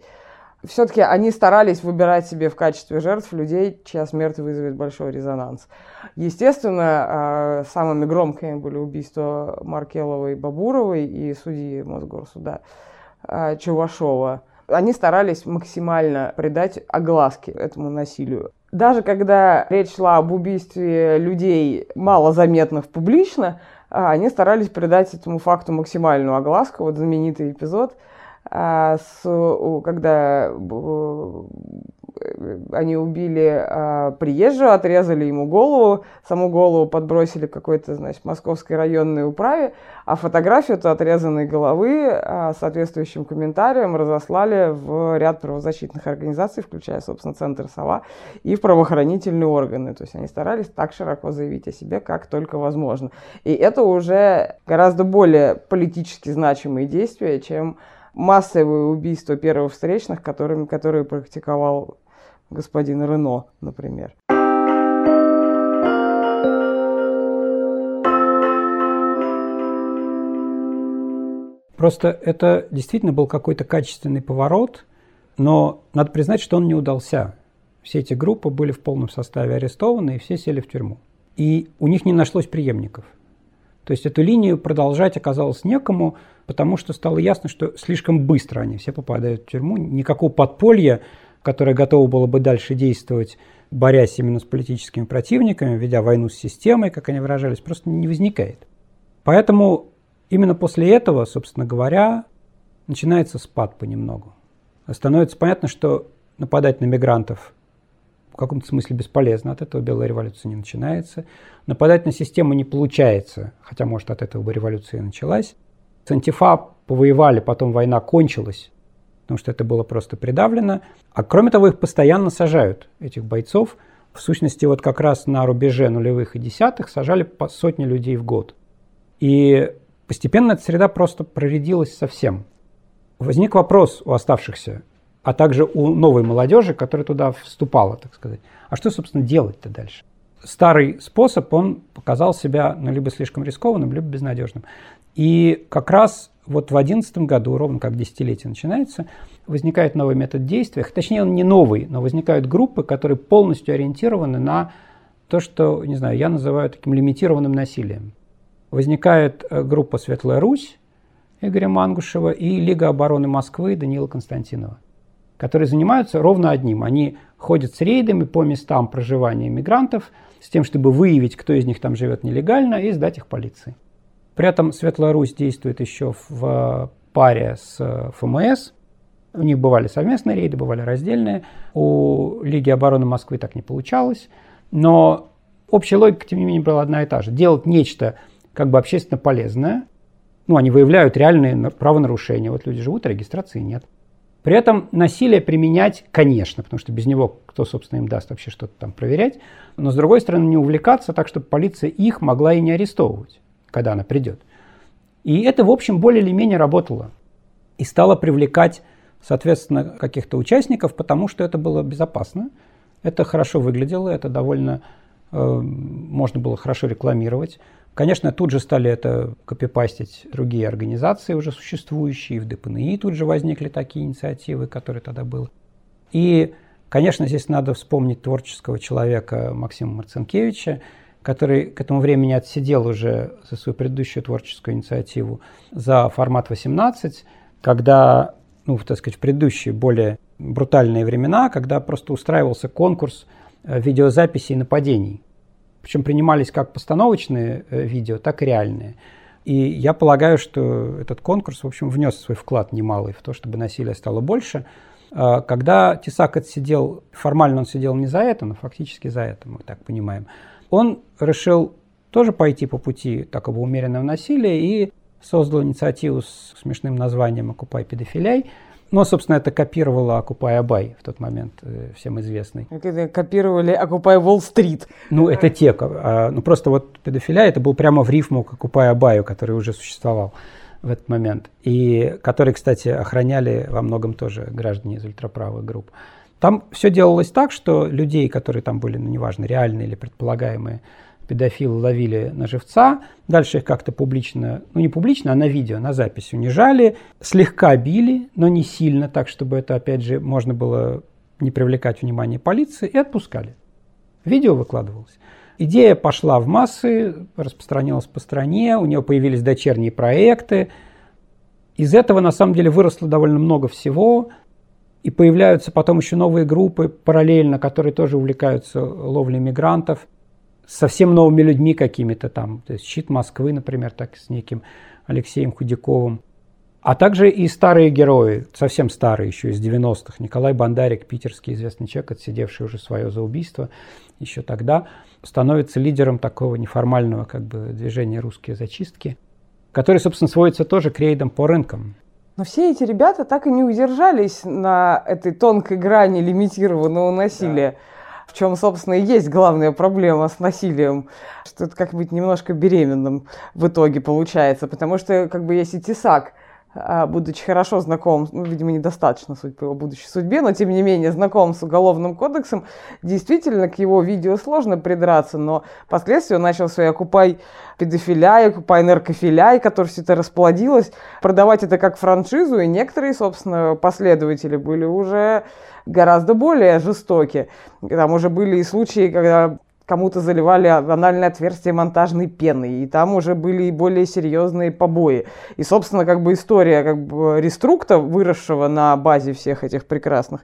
Все-таки они старались выбирать себе в качестве жертв людей, чья смерть вызовет большой резонанс. Естественно, а, самыми громкими были убийства Маркеловой, Бабуровой и судьи Мосгорсуда а, Чувашова. Они старались максимально придать огласке этому насилию. Даже когда речь шла об убийстве людей малозаметных публично, а, они старались придать этому факту максимальную огласку. Вот знаменитый эпизод, а, когда они убили а, приезжего, отрезали ему голову, саму голову подбросили какой-то, значит, московской районной управе, а фотографию эту отрезанной головы а, соответствующим комментарием разослали в ряд правозащитных организаций, включая, собственно, Центр «Сова» и в правоохранительные органы. То есть они старались так широко заявить о себе, как только возможно. И это уже гораздо более политически значимые действия, чем массовые убийства первых встречных, которыми, которые практиковал господин Рено, например. Просто это действительно был какой-то качественный поворот, но надо признать, что он не удался. Все эти группы были в полном составе арестованы, и все сели в тюрьму. И у них не нашлось преемников. То есть эту линию продолжать оказалось некому, потому что стало ясно, что слишком быстро они все попадают в тюрьму. Никакого подполья которое готово было бы дальше действовать, борясь именно с политическими противниками, ведя войну с системой, как они выражались, просто не возникает. Поэтому именно после этого, собственно говоря, начинается спад понемногу. Становится понятно, что нападать на мигрантов в каком-то смысле бесполезно, от этого белая революция не начинается. Нападать на систему не получается, хотя, может, от этого бы революция и началась. С антифа повоевали, потом война кончилась, потому что это было просто придавлено. А кроме того, их постоянно сажают, этих бойцов. В сущности, вот как раз на рубеже нулевых и десятых сажали по сотни людей в год. И постепенно эта среда просто проредилась совсем. Возник вопрос у оставшихся, а также у новой молодежи, которая туда вступала, так сказать. А что, собственно, делать-то дальше? Старый способ, он показал себя ну, либо слишком рискованным, либо безнадежным. И как раз вот в 2011 году, ровно как десятилетие начинается, возникает новый метод действия. Точнее, он не новый, но возникают группы, которые полностью ориентированы на то, что, не знаю, я называю таким лимитированным насилием. Возникает э, группа «Светлая Русь» Игоря Мангушева и Лига обороны Москвы Данила Константинова, которые занимаются ровно одним. Они ходят с рейдами по местам проживания мигрантов с тем, чтобы выявить, кто из них там живет нелегально, и сдать их полиции. При этом Светлая Русь действует еще в паре с ФМС. У них бывали совместные рейды, бывали раздельные. У Лиги обороны Москвы так не получалось. Но общая логика, тем не менее, была одна и та же. Делать нечто как бы общественно полезное. Ну, они выявляют реальные правонарушения. Вот люди живут, а регистрации нет. При этом насилие применять, конечно, потому что без него кто, собственно, им даст вообще что-то там проверять. Но, с другой стороны, не увлекаться так, чтобы полиция их могла и не арестовывать когда она придет. И это, в общем, более или менее работало. И стало привлекать, соответственно, каких-то участников, потому что это было безопасно. Это хорошо выглядело, это довольно э, можно было хорошо рекламировать. Конечно, тут же стали это копипастить другие организации, уже существующие. В ДПНИ тут же возникли такие инициативы, которые тогда были. И, конечно, здесь надо вспомнить творческого человека Максима Марцинкевича, который к этому времени отсидел уже за свою предыдущую творческую инициативу за формат 18, когда, ну, так сказать, в предыдущие более брутальные времена, когда просто устраивался конкурс э, видеозаписей нападений. Причем принимались как постановочные э, видео, так и реальные. И я полагаю, что этот конкурс, в общем, внес свой вклад немалый в то, чтобы насилие стало больше. А, когда Тесак отсидел, формально он сидел не за это, но фактически за это, мы так понимаем, он решил тоже пойти по пути такого умеренного насилия и создал инициативу с смешным названием «Окупай педофиляй», ну, собственно, это копировало «Окупай Абай» в тот момент, э, всем известный. Это копировали «Окупай Уолл-стрит». Ну, это те. А, ну, просто вот педофиля это был прямо в рифму к «Окупай Абаю», который уже существовал в этот момент. И который, кстати, охраняли во многом тоже граждане из ультраправых групп. Там все делалось так, что людей, которые там были, ну, неважно, реальные или предполагаемые, педофилы ловили на живца, дальше их как-то публично, ну не публично, а на видео, на запись унижали, слегка били, но не сильно, так чтобы это, опять же, можно было не привлекать внимание полиции, и отпускали. Видео выкладывалось. Идея пошла в массы, распространилась по стране, у нее появились дочерние проекты. Из этого, на самом деле, выросло довольно много всего, и появляются потом еще новые группы параллельно, которые тоже увлекаются ловлей мигрантов – совсем новыми людьми какими-то там. То есть «Щит Москвы», например, так с неким Алексеем Худяковым. А также и старые герои, совсем старые еще из 90-х. Николай Бандарик, питерский известный человек, отсидевший уже свое за убийство еще тогда, становится лидером такого неформального как бы, движения «Русские зачистки», который, собственно, сводится тоже к рейдам по рынкам. Но все эти ребята так и не удержались на этой тонкой грани лимитированного насилия. Да в чем, собственно, и есть главная проблема с насилием, что это как быть немножко беременным в итоге получается, потому что как бы есть и тесак, будучи хорошо знаком, ну, видимо, недостаточно суть по его будущей судьбе, но тем не менее знаком с Уголовным кодексом, действительно к его видео сложно придраться, но впоследствии он начал свои «Окупай педофиляй», «Окупай наркофиляй», который все это расплодилось, продавать это как франшизу, и некоторые, собственно, последователи были уже гораздо более жестоки. Там уже были и случаи, когда кому-то заливали анальное отверстие монтажной пеной, и там уже были и более серьезные побои. И, собственно, как бы история как бы реструкта, выросшего на базе всех этих прекрасных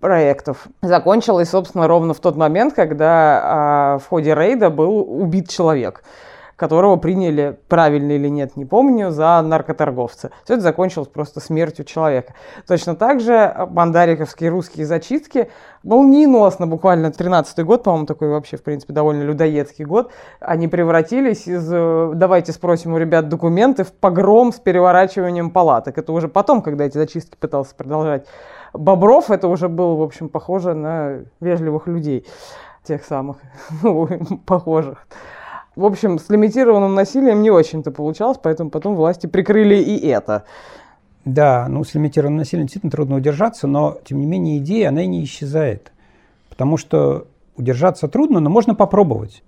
проектов, закончилась, собственно, ровно в тот момент, когда а, в ходе рейда был убит человек которого приняли, правильно или нет, не помню, за наркоторговца. Все это закончилось просто смертью человека. Точно так же мандариковские русские зачистки молниеносно, буквально 13-й год, по-моему, такой вообще, в принципе, довольно людоедский год, они превратились из э, «давайте спросим у ребят документы» в погром с переворачиванием палаток. Это уже потом, когда эти зачистки пытался продолжать Бобров, это уже было, в общем, похоже на вежливых людей, тех самых, [laughs] ну, похожих. В общем, с лимитированным насилием не очень-то получалось, поэтому потом власти прикрыли и это. Да, ну с лимитированным насилием действительно трудно удержаться, но тем не менее идея, она не исчезает. Потому что удержаться трудно, но можно попробовать.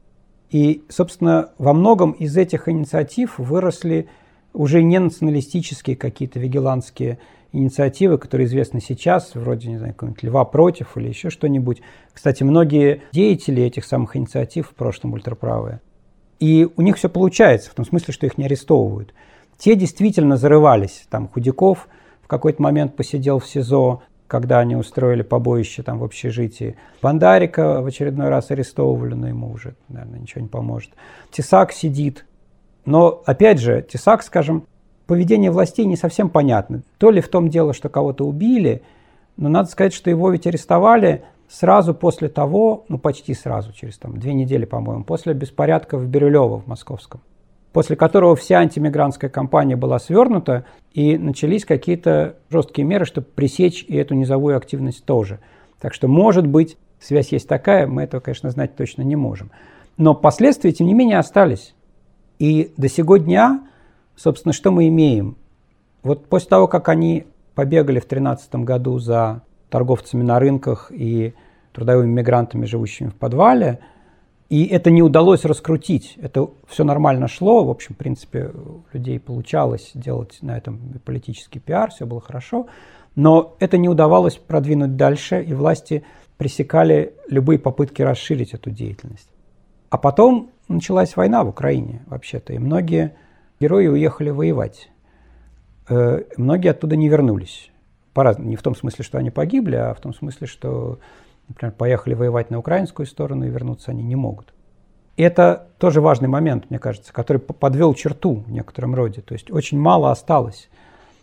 И, собственно, во многом из этих инициатив выросли уже не националистические какие-то вигилантские инициативы, которые известны сейчас, вроде, не знаю, какого-нибудь «Льва против» или еще что-нибудь. Кстати, многие деятели этих самых инициатив в прошлом ультраправые, и у них все получается, в том смысле, что их не арестовывают. Те действительно зарывались. Там Худяков в какой-то момент посидел в СИЗО, когда они устроили побоище там в общежитии. Бандарика в очередной раз арестовывали, но ему уже, наверное, ничего не поможет. Тесак сидит. Но, опять же, Тесак, скажем, поведение властей не совсем понятно. То ли в том дело, что кого-то убили, но надо сказать, что его ведь арестовали сразу после того, ну почти сразу, через там, две недели, по-моему, после беспорядков Бирюлево в Московском, после которого вся антимигрантская кампания была свернута, и начались какие-то жесткие меры, чтобы пресечь и эту низовую активность тоже. Так что, может быть, связь есть такая, мы этого, конечно, знать точно не можем. Но последствия, тем не менее, остались. И до сего дня, собственно, что мы имеем? Вот после того, как они побегали в 2013 году за торговцами на рынках и трудовыми мигрантами, живущими в подвале. И это не удалось раскрутить. Это все нормально шло. В общем, в принципе, у людей получалось делать на этом политический пиар, все было хорошо. Но это не удавалось продвинуть дальше, и власти пресекали любые попытки расширить эту деятельность. А потом началась война в Украине, вообще-то, и многие герои уехали воевать. Э, многие оттуда не вернулись по-разному. Не в том смысле, что они погибли, а в том смысле, что, например, поехали воевать на украинскую сторону и вернуться они не могут. Это тоже важный момент, мне кажется, который подвел черту в некотором роде. То есть очень мало осталось.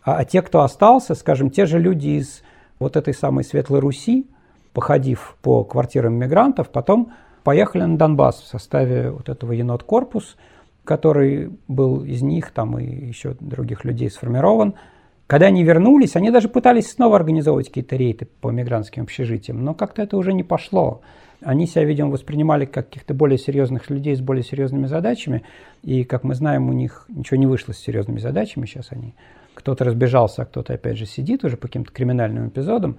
А, а те, кто остался, скажем, те же люди из вот этой самой Светлой Руси, походив по квартирам мигрантов, потом поехали на Донбасс в составе вот этого енот-корпус, который был из них, там и еще других людей сформирован. Когда они вернулись, они даже пытались снова организовывать какие-то рейды по мигрантским общежитиям, но как-то это уже не пошло. Они себя, видимо, воспринимали как каких-то более серьезных людей с более серьезными задачами, и, как мы знаем, у них ничего не вышло с серьезными задачами, сейчас они кто-то разбежался, а кто-то, опять же, сидит уже по каким-то криминальным эпизодам.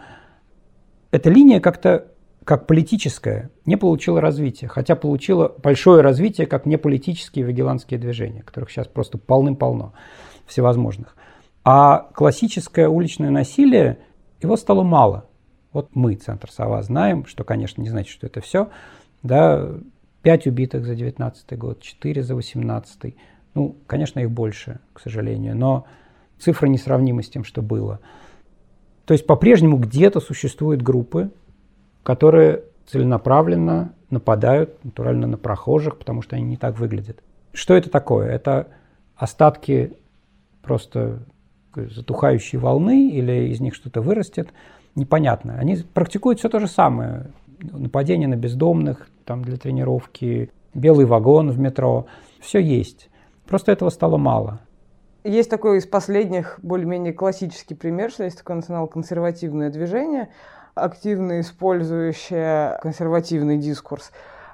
Эта линия как-то как политическая не получила развития, хотя получила большое развитие как неполитические вигилантские движения, которых сейчас просто полным-полно всевозможных. А классическое уличное насилие, его стало мало. Вот мы, Центр Сова, знаем, что, конечно, не значит, что это все. Да, 5 убитых за 19 год, 4 за 18. Ну, конечно, их больше, к сожалению, но цифры несравнимы с тем, что было. То есть по-прежнему где-то существуют группы, которые целенаправленно нападают натурально на прохожих, потому что они не так выглядят. Что это такое? Это остатки просто затухающей волны или из них что-то вырастет, непонятно. Они практикуют все то же самое. Нападение на бездомных там для тренировки, белый вагон в метро. Все есть. Просто этого стало мало. Есть такой из последних более-менее классический пример, что есть такое национал-консервативное движение, активно использующее консервативный дискурс.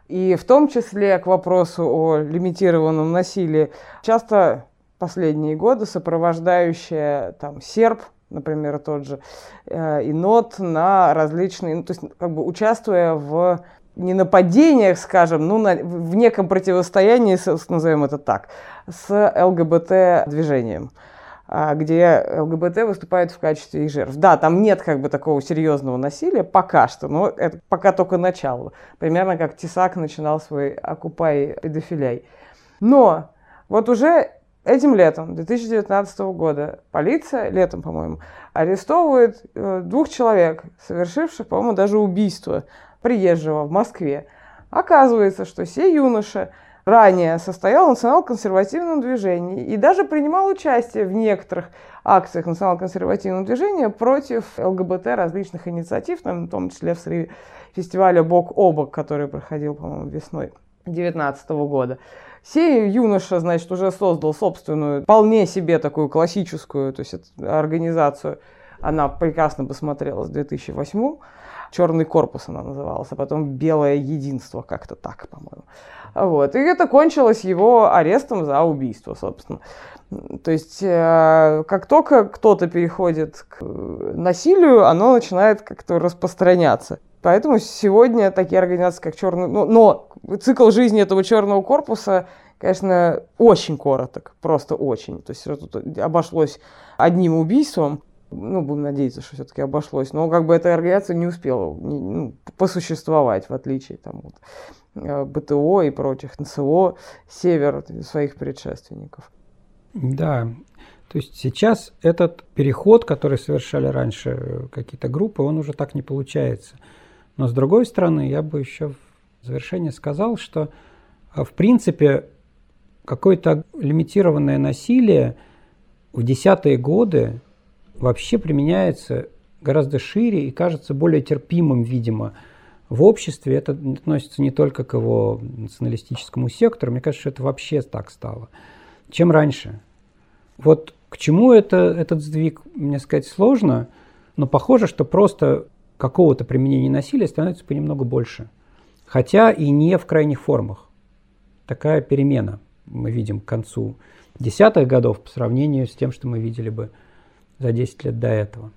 И в том числе к вопросу о лимитированном насилии часто последние годы сопровождающее там серб, например, тот же, э, и нот на различные, ну, то есть как бы участвуя в не нападениях, скажем, ну, на, в неком противостоянии, назовем это так, с ЛГБТ-движением а, где ЛГБТ выступает в качестве их жертв. Да, там нет как бы такого серьезного насилия пока что, но это пока только начало. Примерно как Тесак начинал свой окупай педофиляй. Но вот уже Этим летом 2019 года полиция, летом, по-моему, арестовывает э, двух человек, совершивших, по-моему, даже убийство приезжего в Москве. Оказывается, что сей юноша ранее состоял в национал-консервативном движении и даже принимал участие в некоторых акциях национал-консервативного движения против ЛГБТ различных инициатив, в том числе в срыве фестиваля «Бок о бок», который проходил, по-моему, весной 2019 года. Сей юноша, значит, уже создал собственную, вполне себе такую классическую то есть, организацию. Она прекрасно бы смотрелась в 2008 Черный корпус она называлась, а потом Белое единство, как-то так, по-моему. Вот. И это кончилось его арестом за убийство, собственно. То есть, э, как только кто-то переходит к насилию, оно начинает как-то распространяться. Поэтому сегодня такие организации, как Черный... Ну, но цикл жизни этого черного корпуса, конечно, очень короток, просто очень. То есть тут обошлось одним убийством, ну, будем надеяться, что все-таки обошлось, но как бы эта организация не успела ну, посуществовать, в отличие там, вот, э, БТО и прочих, НСО, Север своих предшественников. Да, то есть сейчас этот переход, который совершали раньше какие-то группы, он уже так не получается. Но с другой стороны, я бы еще в завершение сказал, что а, в принципе какое-то лимитированное насилие в десятые годы вообще применяется гораздо шире и кажется более терпимым, видимо, в обществе. Это относится не только к его националистическому сектору, мне кажется, что это вообще так стало, чем раньше. Вот к чему это, этот сдвиг, мне сказать, сложно, но похоже, что просто какого-то применения насилия становится понемногу больше. Хотя и не в крайних формах. Такая перемена мы видим к концу десятых годов по сравнению с тем, что мы видели бы за 10 лет до этого.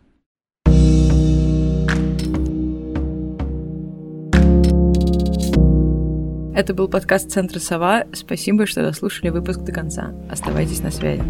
Это был подкаст Центра Сова. Спасибо, что дослушали выпуск до конца. Оставайтесь на связи.